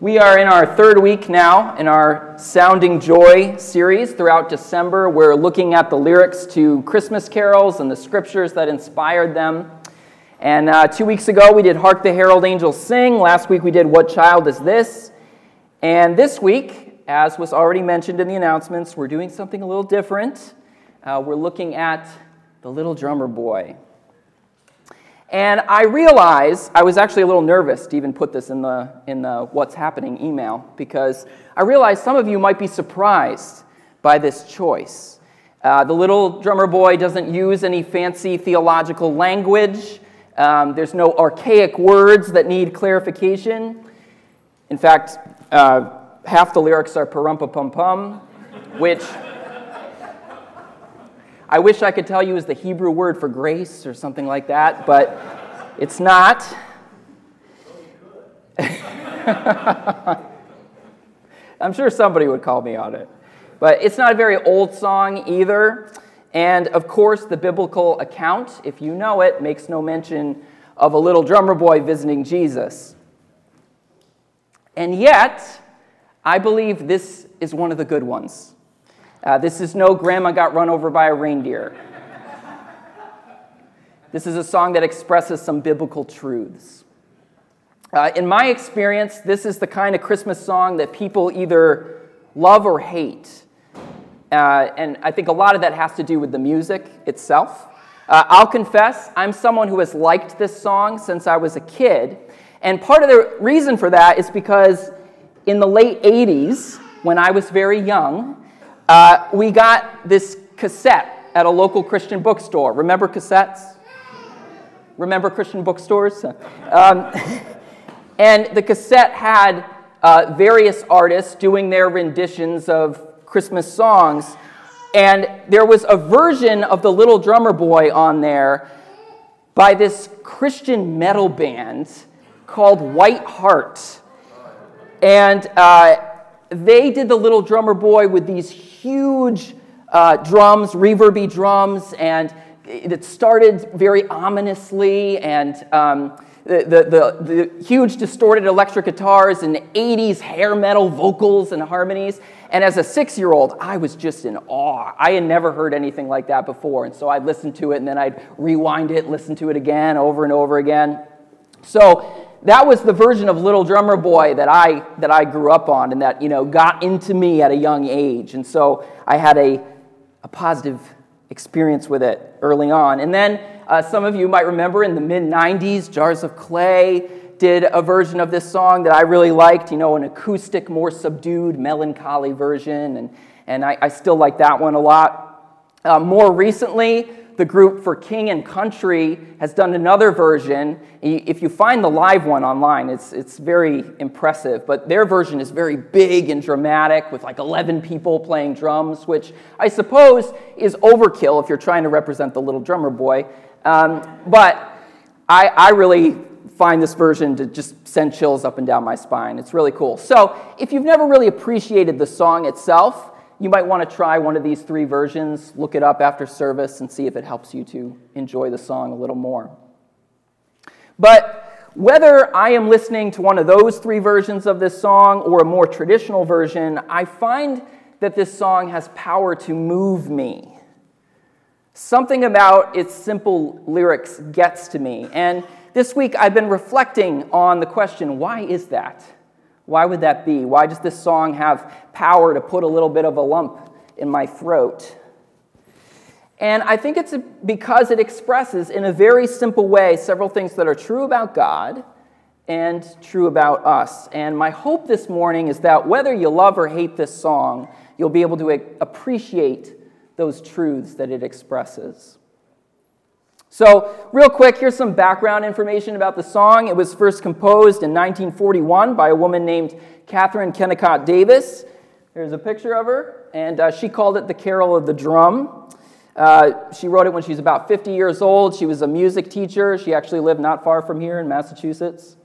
We are in our third week now in our Sounding Joy series. Throughout December, we're looking at the lyrics to Christmas carols and the scriptures that inspired them. And uh, two weeks ago, we did Hark the Herald Angels Sing. Last week, we did What Child Is This? And this week, as was already mentioned in the announcements, we're doing something a little different. Uh, we're looking at the little drummer boy. And I realized I was actually a little nervous to even put this in the, in the What's Happening email because I realized some of you might be surprised by this choice. Uh, the little drummer boy doesn't use any fancy theological language, um, there's no archaic words that need clarification. In fact, uh, half the lyrics are parumpa pum pum, which I wish I could tell you is the Hebrew word for grace or something like that, but it's not. I'm sure somebody would call me on it. But it's not a very old song either. And of course, the biblical account, if you know it, makes no mention of a little drummer boy visiting Jesus. And yet, I believe this is one of the good ones. Uh, this is no grandma got run over by a reindeer. this is a song that expresses some biblical truths. Uh, in my experience, this is the kind of Christmas song that people either love or hate. Uh, and I think a lot of that has to do with the music itself. Uh, I'll confess, I'm someone who has liked this song since I was a kid. And part of the reason for that is because in the late 80s, when I was very young, uh, we got this cassette at a local Christian bookstore. Remember cassettes? Remember Christian bookstores? Um, and the cassette had uh, various artists doing their renditions of Christmas songs. And there was a version of The Little Drummer Boy on there by this Christian metal band called White Heart. And uh, they did The Little Drummer Boy with these huge uh, drums, reverby drums, and it started very ominously, and um, the, the, the, huge distorted electric guitars and 80s hair metal vocals and harmonies. And as a six year old, I was just in awe. I had never heard anything like that before. And so I'd listen to it and then I'd rewind it, listen to it again over and over again. So that was the version of Little Drummer Boy that I, that I grew up on and that, you know, got into me at a young age. And so I had a, a positive experience with it early on. And then uh, some of you might remember in the mid 90s, Jars of Clay did a version of this song that I really liked, you know, an acoustic, more subdued, melancholy version. And, and I, I still like that one a lot. Uh, more recently, the group for King and Country has done another version. If you find the live one online, it's, it's very impressive, but their version is very big and dramatic with like 11 people playing drums, which I suppose is overkill if you're trying to represent the little drummer boy. Um, but I, I really find this version to just send chills up and down my spine. It's really cool. So if you've never really appreciated the song itself, you might want to try one of these three versions, look it up after service, and see if it helps you to enjoy the song a little more. But whether I am listening to one of those three versions of this song or a more traditional version, I find that this song has power to move me. Something about its simple lyrics gets to me. And this week I've been reflecting on the question why is that? Why would that be? Why does this song have power to put a little bit of a lump in my throat? And I think it's because it expresses in a very simple way several things that are true about God and true about us. And my hope this morning is that whether you love or hate this song, you'll be able to appreciate those truths that it expresses. So, real quick, here's some background information about the song. It was first composed in 1941 by a woman named Katherine Kennicott Davis. There's a picture of her, and uh, she called it the Carol of the Drum. Uh, she wrote it when she was about 50 years old. She was a music teacher. She actually lived not far from here in Massachusetts.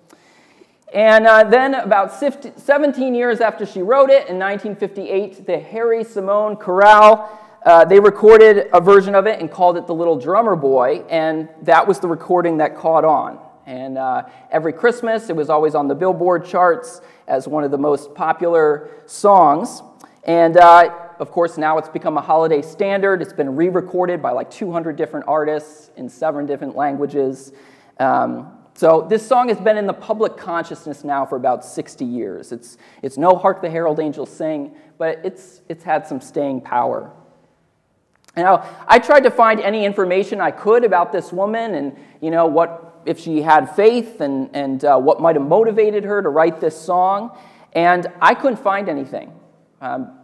And uh, then, about 17 years after she wrote it, in 1958, the Harry Simeone Chorale uh, they recorded a version of it and called it The Little Drummer Boy, and that was the recording that caught on. And uh, every Christmas, it was always on the Billboard charts as one of the most popular songs. And uh, of course, now it's become a holiday standard. It's been re recorded by like 200 different artists in seven different languages. Um, so this song has been in the public consciousness now for about 60 years. It's, it's no Hark the Herald Angels Sing, but it's, it's had some staying power. Now, I tried to find any information I could about this woman and, you know, what, if she had faith and, and uh, what might have motivated her to write this song, and I couldn't find anything. Um,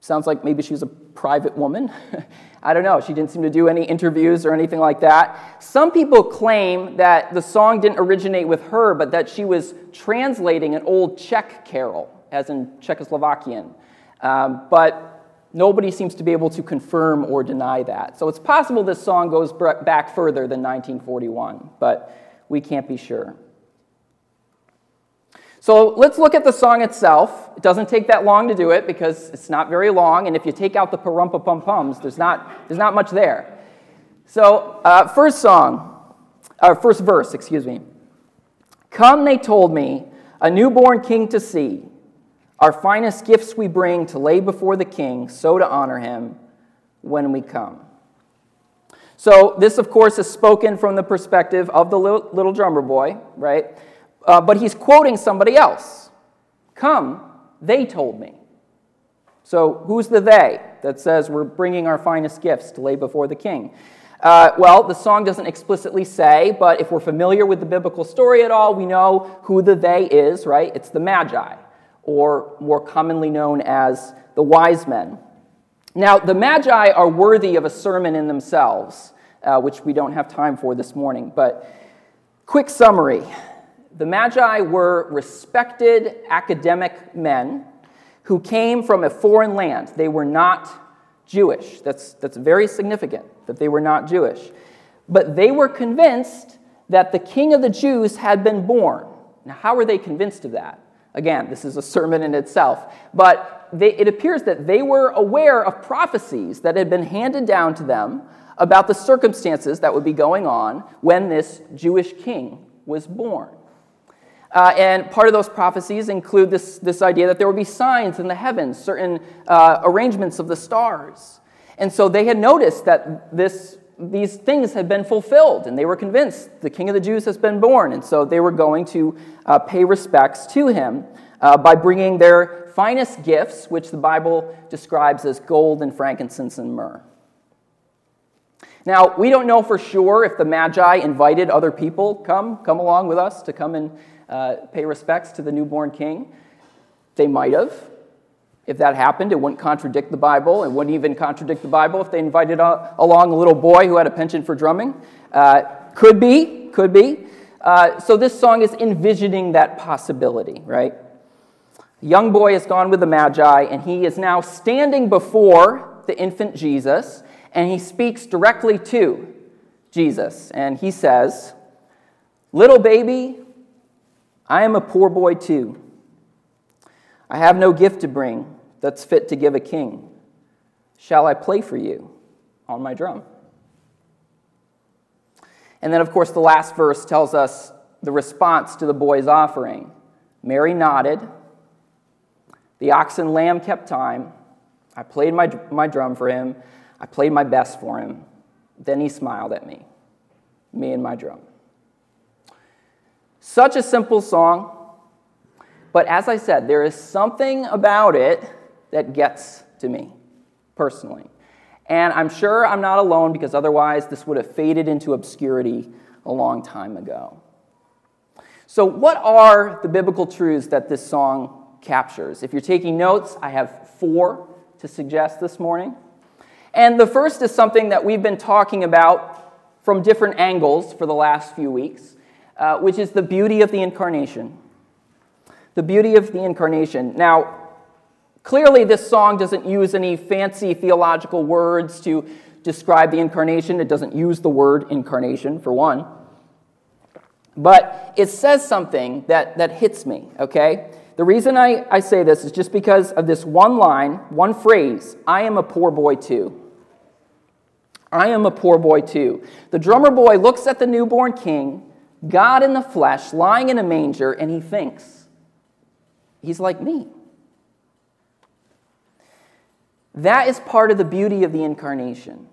sounds like maybe she was a private woman. I don't know. She didn't seem to do any interviews or anything like that. Some people claim that the song didn't originate with her, but that she was translating an old Czech carol, as in Czechoslovakian. Um, but nobody seems to be able to confirm or deny that. So it's possible this song goes back further than 1941, but we can't be sure. So let's look at the song itself. It doesn't take that long to do it because it's not very long, and if you take out the parumpa pum pums, there's not, there's not much there. So, uh, first song, or first verse, excuse me. Come, they told me, a newborn king to see. Our finest gifts we bring to lay before the king, so to honor him when we come. So, this, of course, is spoken from the perspective of the little, drummer boy, right? Uh, but he's quoting somebody else. Come, they told me. So who's the they that says we're bringing our finest gifts to lay before the king? Uh, well, the song doesn't explicitly say, but if we're familiar with the biblical story at all, we know who the they is, right? It's the Magi, or more commonly known as the wise men. Now, the Magi are worthy of a sermon in themselves, uh, which we don't have time for this morning, but quick summary the Magi were respected academic men who came from a foreign land. They were not Jewish. That's, that's very significant that they were not Jewish. But they were convinced that the king of the Jews had been born. Now, how were they convinced of that? Again, this is a sermon in itself. But they, it appears that they were aware of prophecies that had been handed down to them about the circumstances that would be going on when this Jewish king was born. Uh, and part of those prophecies include this, this idea that there would be signs in the heavens, certain uh, arrangements of the stars. And so they had noticed that this, these things had been fulfilled, and they were convinced the King of the Jews has been born. And so they were going to uh, pay respects to him uh, by bringing their finest gifts, which the Bible describes as gold and frankincense and myrrh. Now, we don't know for sure if the Magi invited other people, come, come along with us to come and uh, pay respects to the newborn king. They might have. If that happened, it wouldn't contradict the Bible. It wouldn't even contradict the Bible if they invited a, along a little boy who had a penchant for drumming. Uh, could be, could be. Uh, so this song is envisioning that possibility, right? The young boy has gone with the Magi, and he is now standing before the infant Jesus, and he speaks directly to Jesus. And he says, Little baby, I am a poor boy too. I have no gift to bring that's fit to give a king. Shall I play for you on my drum? And then, of course, the last verse tells us the response to the boy's offering. Mary nodded. The ox and lamb kept time. I played my, my drum for him. I played my best for him. Then he smiled at me, me and my drum. Such a simple song, but as I said, there is something about it that gets to me personally. And I'm sure I'm not alone because otherwise this would have faded into obscurity a long time ago. So, what are the biblical truths that this song captures? If you're taking notes, I have four to suggest this morning. And the first is something that we've been talking about from different angles for the last few weeks uh, which is the beauty of the incarnation. The beauty of the incarnation. Now, clearly, this song doesn't use any fancy theological words to describe the incarnation. It doesn't use the word incarnation, for one. But it says something that, that hits me, okay? The reason I, I say this is just because of this one line, one phrase I am a poor boy too. I am a poor boy too. The drummer boy looks at the newborn king God in the flesh, lying in a manger, and he thinks, He's like me. That is part of the beauty of the incarnation.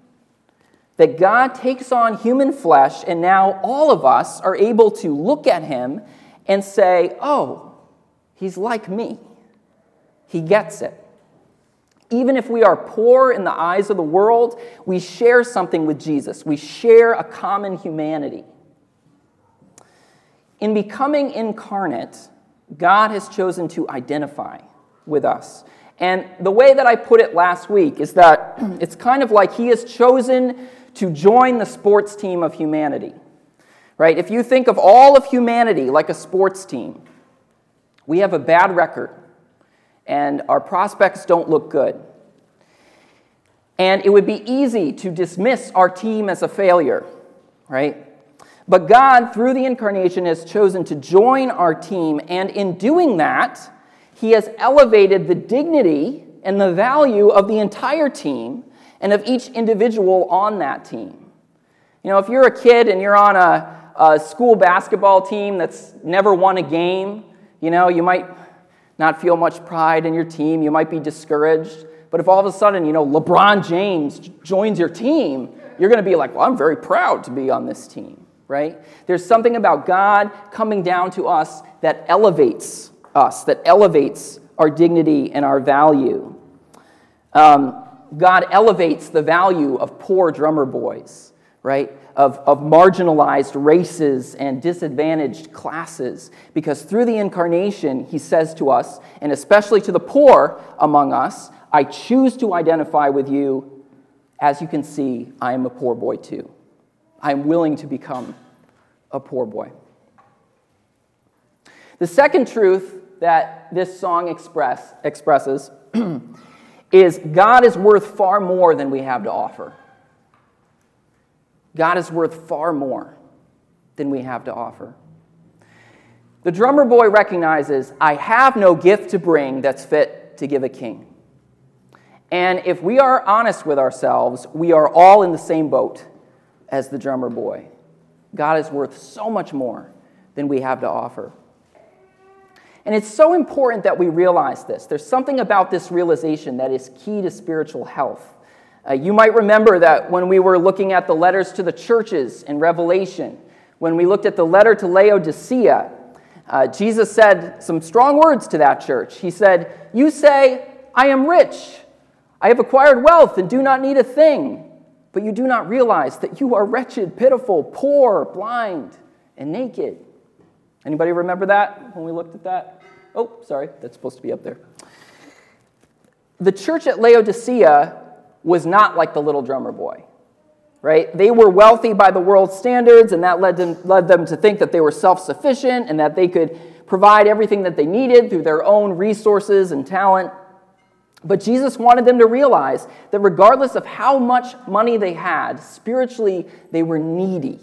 That God takes on human flesh, and now all of us are able to look at him and say, Oh, he's like me. He gets it. Even if we are poor in the eyes of the world, we share something with Jesus. We share a common humanity. In becoming incarnate, God has chosen to identify with us. And the way that I put it last week is that it's kind of like He has chosen to join the sports team of humanity. Right? If you think of all of humanity like a sports team, we have a bad record and our prospects don't look good. And it would be easy to dismiss our team as a failure, right? But God, through the incarnation, has chosen to join our team, and in doing that, He has elevated the dignity and the value of the entire team and of each individual on that team. You know, if you're a kid and you're on a, a school basketball team that's never won a game, you know, you might not feel much pride in your team. You might be discouraged. But if all of a sudden, you know, LeBron James joins your team, you're going to be like, well, I'm very proud to be on this team, right? There's something about God coming down to us that elevates us, that elevates our dignity and our value. Um, God elevates the value of poor drummer boys, right? of, of marginalized races and disadvantaged classes. Because through the incarnation, he says to us, and especially to the poor among us, I choose to identify with you. As you can see, I am a poor boy too. I am willing to become a poor boy. The second truth that this song express, expresses is God is worth far more than we have to offer. God is worth far more than we have to offer. The drummer boy recognizes, I have no gift to bring that's fit to give a king. And if we are honest with ourselves, we are all in the same boat as the drummer boy. God is worth so much more than we have to offer. And it's so important that we realize this. There's something about this realization that is key to spiritual health. Uh, you might remember that when we were looking at the letters to the churches in Revelation, when we looked at the letter to Laodicea, uh, Jesus said some strong words to that church. He said, You say, I am rich, I have acquired wealth and do not need a thing, but you do not realize that you are wretched, pitiful, poor, blind, and naked. Anybody remember that when we looked at that? Oh, sorry, that's supposed to be up there. The church at Laodicea was not like the little drummer boy, right? They were wealthy by the world's standards, and that led them, led them to think that they were self sufficient and that they could provide everything that they needed through their own resources and talent. But Jesus wanted them to realize that regardless of how much money they had, spiritually, they were needy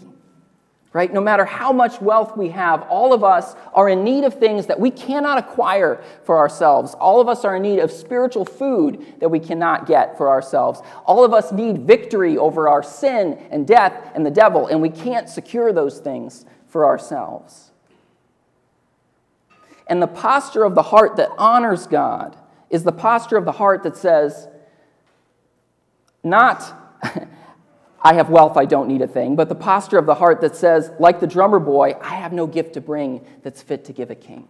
right? No matter how much wealth we have, all of us are in need of things that we cannot acquire for ourselves. All of us are in need of spiritual food that we cannot get for ourselves. All of us need victory over our sin and death and the devil, and we can't secure those things for ourselves. And the posture of the heart that honors God is the posture of the heart that says, not I have wealth, I don't need a thing, but the posture of the heart that says, like the drummer boy, I have no gift to bring that's fit to give a king.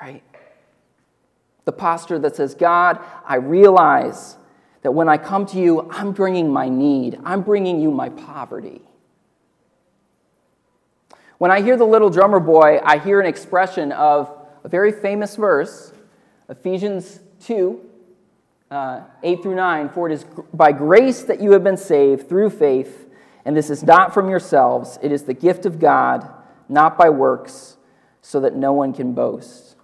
Right? The posture that says, God, I realize that when I come to you, I'm bringing my need, I'm bringing you my poverty. When I hear the little drummer boy, I hear an expression of a very famous verse, Ephesians 2, uh, 8 through 9 For it is by grace that you have been saved through faith, and this is not from yourselves, it is the gift of God, not by works, so that no one can boast.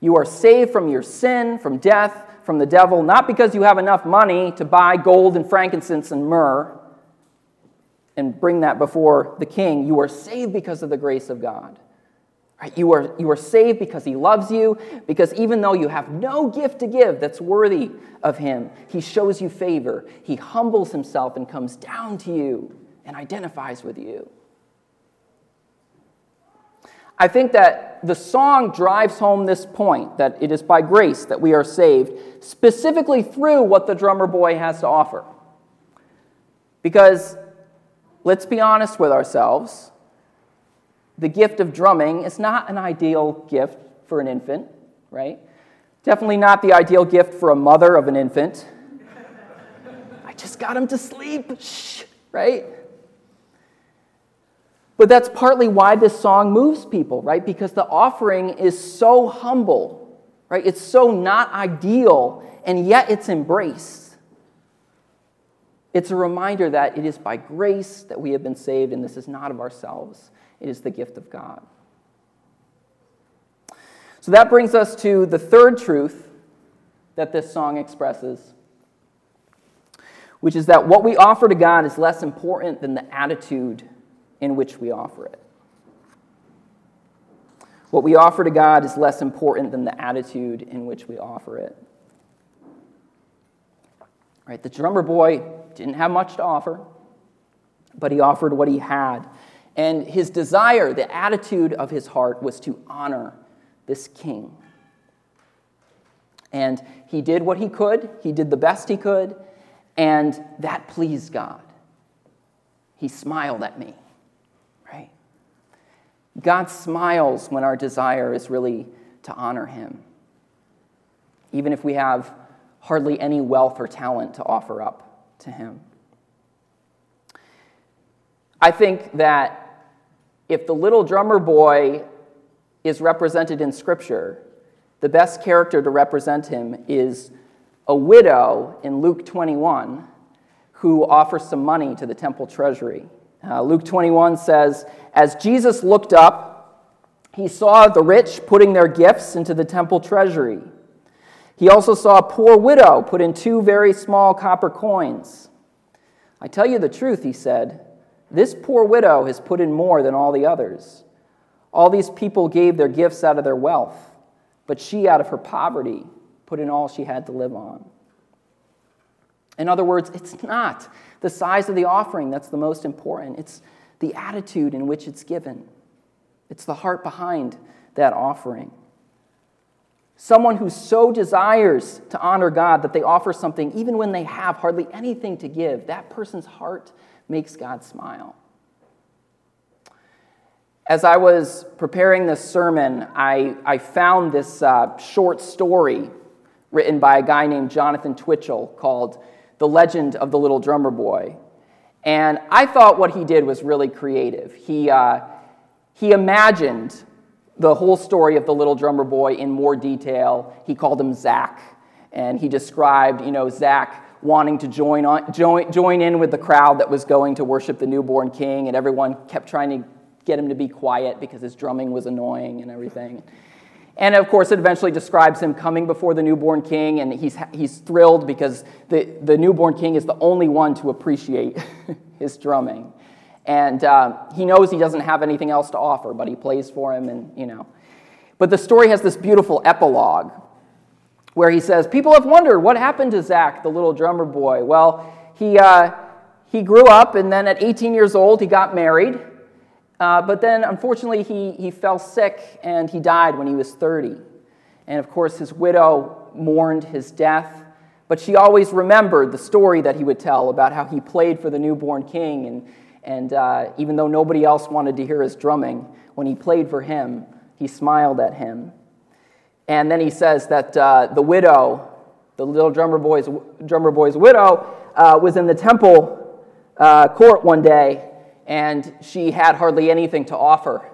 You are saved from your sin, from death, from the devil, not because you have enough money to buy gold and frankincense and myrrh and bring that before the king. You are saved because of the grace of God. Right? You, are, you are saved because he loves you, because even though you have no gift to give that's worthy of him, he shows you favor. He humbles himself and comes down to you and identifies with you. I think that the song drives home this point that it is by grace that we are saved, specifically through what the drummer boy has to offer. Because let's be honest with ourselves, the gift of drumming is not an ideal gift for an infant, right? Definitely not the ideal gift for a mother of an infant. I just got him to sleep, shh, right? But that's partly why this song moves people, right? Because the offering is so humble, right? It's so not ideal, and yet it's embraced. It's a reminder that it is by grace that we have been saved, and this is not of ourselves, it is the gift of God. So that brings us to the third truth that this song expresses, which is that what we offer to God is less important than the attitude in which we offer it. What we offer to God is less important than the attitude in which we offer it. Right, the drummer boy didn't have much to offer, but he offered what he had. And his desire, the attitude of his heart, was to honor this king. And he did what he could, he did the best he could, and that pleased God. He smiled at me. Right? God smiles when our desire is really to honor Him, even if we have hardly any wealth or talent to offer up to Him. I think that if the little drummer boy is represented in Scripture, the best character to represent him is a widow in Luke 21 who offers some money to the temple treasury. Uh, Luke 21 says, As Jesus looked up, he saw the rich putting their gifts into the temple treasury. He also saw a poor widow put in two very small copper coins. I tell you the truth, he said, this poor widow has put in more than all the others. All these people gave their gifts out of their wealth, but she, out of her poverty, put in all she had to live on. In other words, it's not the size of the offering that's the most important, it's the attitude in which it's given, it's the heart behind that offering. Someone who so desires to honor God that they offer something even when they have hardly anything to give, that person's heart makes God smile. As I was preparing this sermon, I, I found this uh, short story written by a guy named Jonathan Twichell called the legend of the little drummer boy. And I thought what he did was really creative. He, uh, he imagined the whole story of the little drummer boy in more detail. He called him Zach, and he described, you know, Zach wanting to join, on, join, join in with the crowd that was going to worship the newborn king, and everyone kept trying to get him to be quiet because his drumming was annoying and everything. And of course, it eventually describes him coming before the newborn king, and he's, he's thrilled because the, the newborn king is the only one to appreciate his drumming. And uh, he knows he doesn't have anything else to offer, but he plays for him, and you know. But the story has this beautiful epilogue where he says, People have wondered what happened to Zach, the little drummer boy. Well, he, uh, he grew up, and then at 18 years old, he got married. Uh, but then, unfortunately, he, he fell sick and he died when he was 30. And of course, his widow mourned his death, but she always remembered the story that he would tell about how he played for the newborn king. And, and uh, even though nobody else wanted to hear his drumming, when he played for him, he smiled at him. And then he says that uh, the widow, the little drummer boy's, drummer boy's widow, uh, was in the temple uh, court one day and she had hardly anything to offer.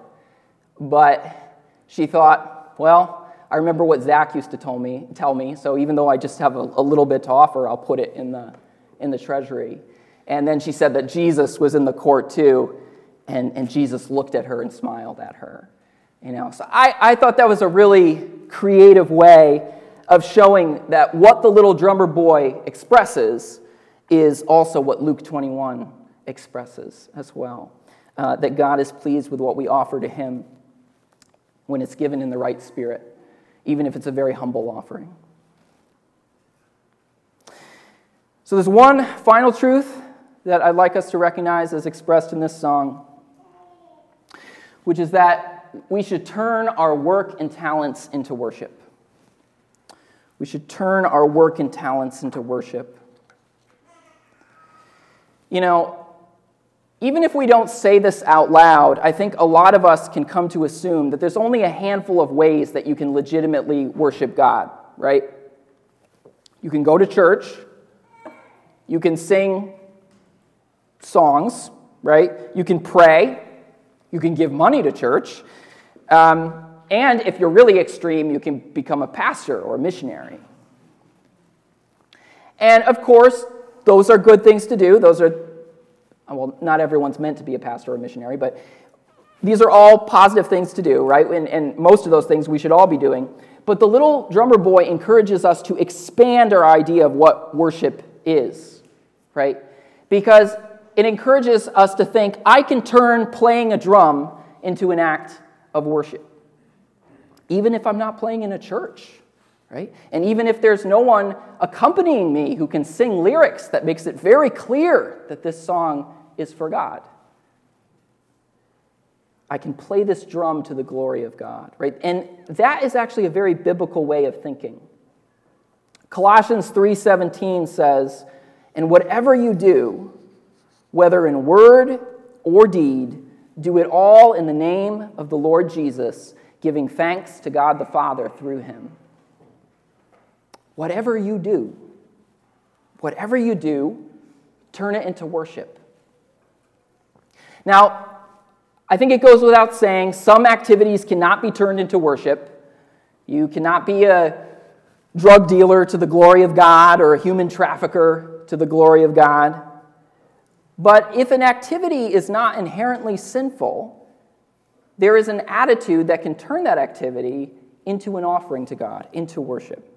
But she thought, well, I remember what Zach used to tell me, tell me so even though I just have a, a little bit to offer, I'll put it in the, in the treasury. And then she said that Jesus was in the court too, and, and Jesus looked at her and smiled at her. You know, so I, I thought that was a really creative way of showing that what the little drummer boy expresses is also what Luke 21 expresses as well. Uh, that God is pleased with what we offer to Him when it's given in the right spirit, even if it's a very humble offering. So, there's one final truth that I'd like us to recognize as expressed in this song, which is that we should turn our work and talents into worship. We should turn our work and talents into worship. You know, even if we don't say this out loud, I think a lot of us can come to assume that there's only a handful of ways that you can legitimately worship God, right? You can go to church, you can sing songs, right? You can pray, you can give money to church, um, and if you're really extreme, you can become a pastor or a missionary. And of course, those are good things to do. Those are, well, not everyone's meant to be a pastor or a missionary, but these are all positive things to do, right? And, and most of those things we should all be doing. But the little drummer boy encourages us to expand our idea of what worship is, right? Because it encourages us to think I can turn playing a drum into an act of worship even if I'm not playing in a church, right? And even if there's no one accompanying me who can sing lyrics that makes it very clear that this song is for God. I can play this drum to the glory of God, right? And that is actually a very biblical way of thinking. Colossians 3:17 says, "And whatever you do, whether in word or deed, do it all in the name of the Lord Jesus, giving thanks to God the Father through him. Whatever you do, whatever you do, turn it into worship. Now, I think it goes without saying some activities cannot be turned into worship. You cannot be a drug dealer to the glory of God or a human trafficker to the glory of God. But if an activity is not inherently sinful, there is an attitude that can turn that activity into an offering to God, into worship.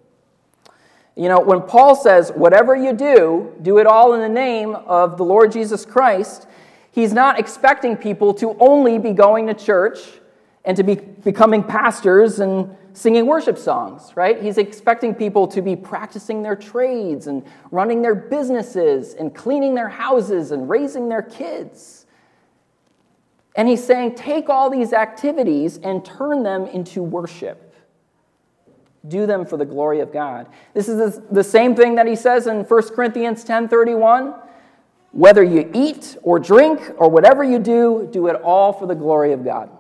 You know, when Paul says, whatever you do, do it all in the name of the Lord Jesus Christ, he's not expecting people to only be going to church and to be becoming pastors and singing worship songs, right? He's expecting people to be practicing their trades and running their businesses and cleaning their houses and raising their kids. And he's saying, take all these activities and turn them into worship. Do them for the glory of God. This is the same thing that he says in 1 Corinthians 10:31. Whether you eat or drink or whatever you do, do it all for the glory of God.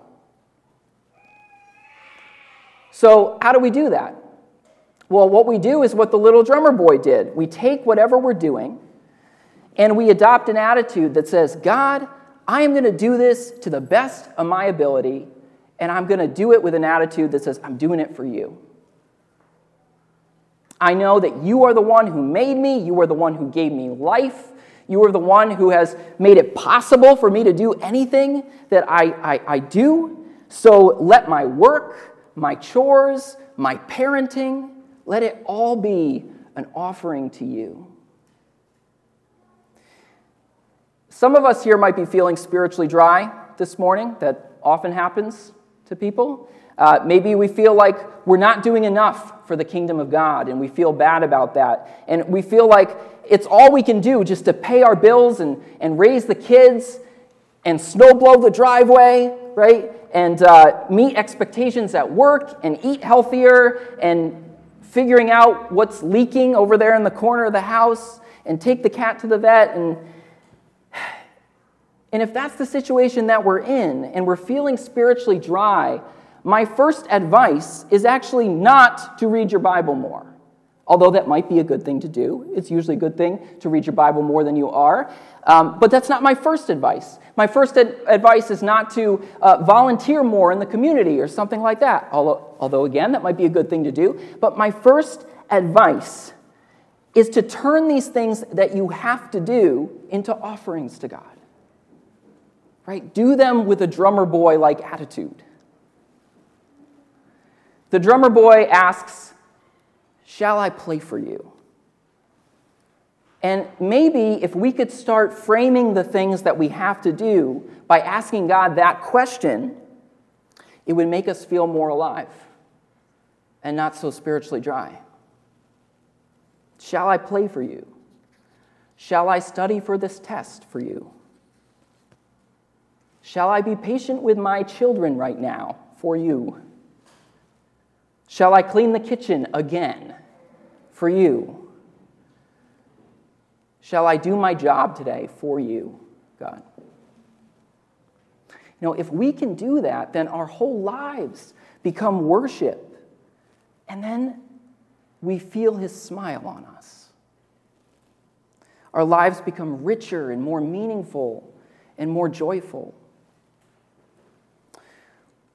So, how do we do that? Well, what we do is what the little drummer boy did. We take whatever we're doing and we adopt an attitude that says, God, I am going to do this to the best of my ability, and I'm going to do it with an attitude that says, I'm doing it for you. I know that you are the one who made me, you are the one who gave me life, you are the one who has made it possible for me to do anything that I, I, I do. So let my work, my chores, my parenting, let it all be an offering to you. Some of us here might be feeling spiritually dry this morning. That often happens to people. Uh, maybe we feel like we're not doing enough for the kingdom of God, and we feel bad about that. And we feel like it's all we can do just to pay our bills and, and raise the kids and snowblow the driveway, right? And uh, meet expectations at work and eat healthier and figuring out what's leaking over there in the corner of the house and take the cat to the vet and and if that's the situation that we're in and we're feeling spiritually dry, my first advice is actually not to read your Bible more. Although that might be a good thing to do. It's usually a good thing to read your Bible more than you are. Um, but that's not my first advice. My first ad- advice is not to uh, volunteer more in the community or something like that. Although, although, again, that might be a good thing to do. But my first advice is to turn these things that you have to do into offerings to God right? Do them with a drummer boy like attitude. The drummer boy asks, Shall I play for you? And maybe if we could start framing the things that we have to do by asking God that question, it would make us feel more alive and not so spiritually dry. Shall I play for you? Shall I study for this test for you? Shall I be patient with my children right now for you? Shall I clean the kitchen again for you? Shall I do my job today for you, God? You know, if we can do that, then our whole lives become worship. And then we feel his smile on us. Our lives become richer and more meaningful and more joyful.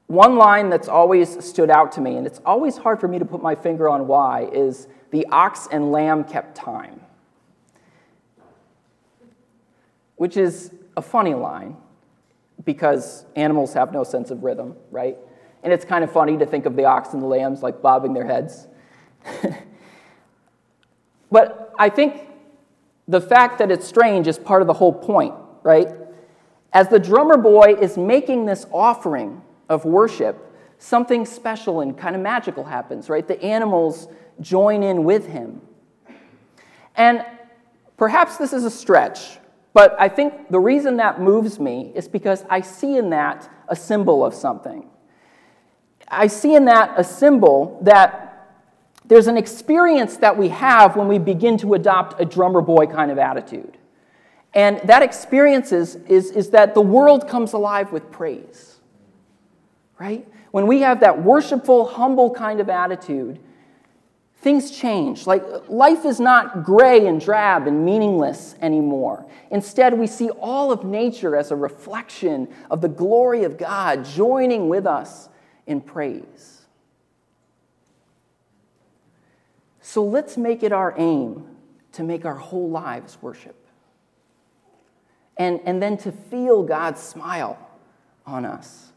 One line that's always stood out to me, and it's always hard for me to put my finger on why, is the ox and lamb kept time. Which is a funny line because animals have no sense of rhythm, right? And it's kind of funny to think of the ox and the lambs like bobbing their heads. but I think the fact that it's strange is part of the whole point, right? As the drummer boy is making this offering of worship, something special and kind of magical happens, right? The animals join in with him. And perhaps this is a stretch, but I think the reason that moves me is because I see in that a symbol of something. I see in that a symbol that there's an experience that we have when we begin to adopt a drummer boy kind of attitude. And that experience is, is, is that the world comes alive with praise, right? When we have that worshipful, humble kind of attitude, things change. Like life is not gray and drab and meaningless anymore. Instead, we see all of nature as a reflection of the glory of God joining with us in praise. So let's make it our aim to make our whole lives worship. And, and then to feel God's smile on us.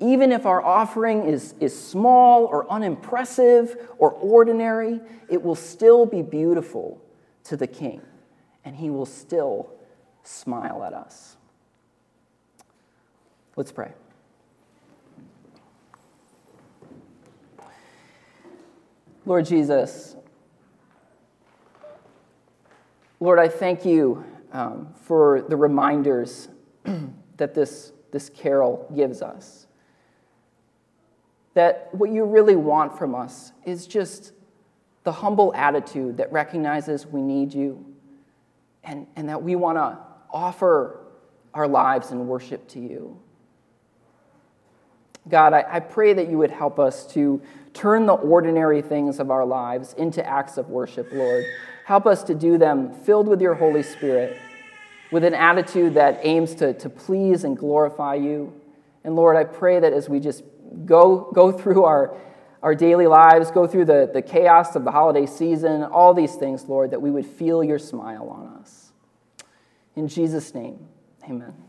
Even if our offering is, is small or unimpressive or ordinary, it will still be beautiful to the King, and he will still smile at us. Let's pray. Lord Jesus, Lord, I thank you um, for the reminders that this, this carol gives us. That what you really want from us is just the humble attitude that recognizes we need you and, and that we want to offer our lives in worship to you. God, I, I pray that you would help us to turn the ordinary things of our lives into acts of worship, Lord. Help us to do them filled with your Holy Spirit, with an attitude that aims to, to please and glorify you. And Lord, I pray that as we just go, go through our, our daily lives, go through the, the chaos of the holiday season, all these things, Lord, that we would feel your smile on us. In Jesus' name, amen.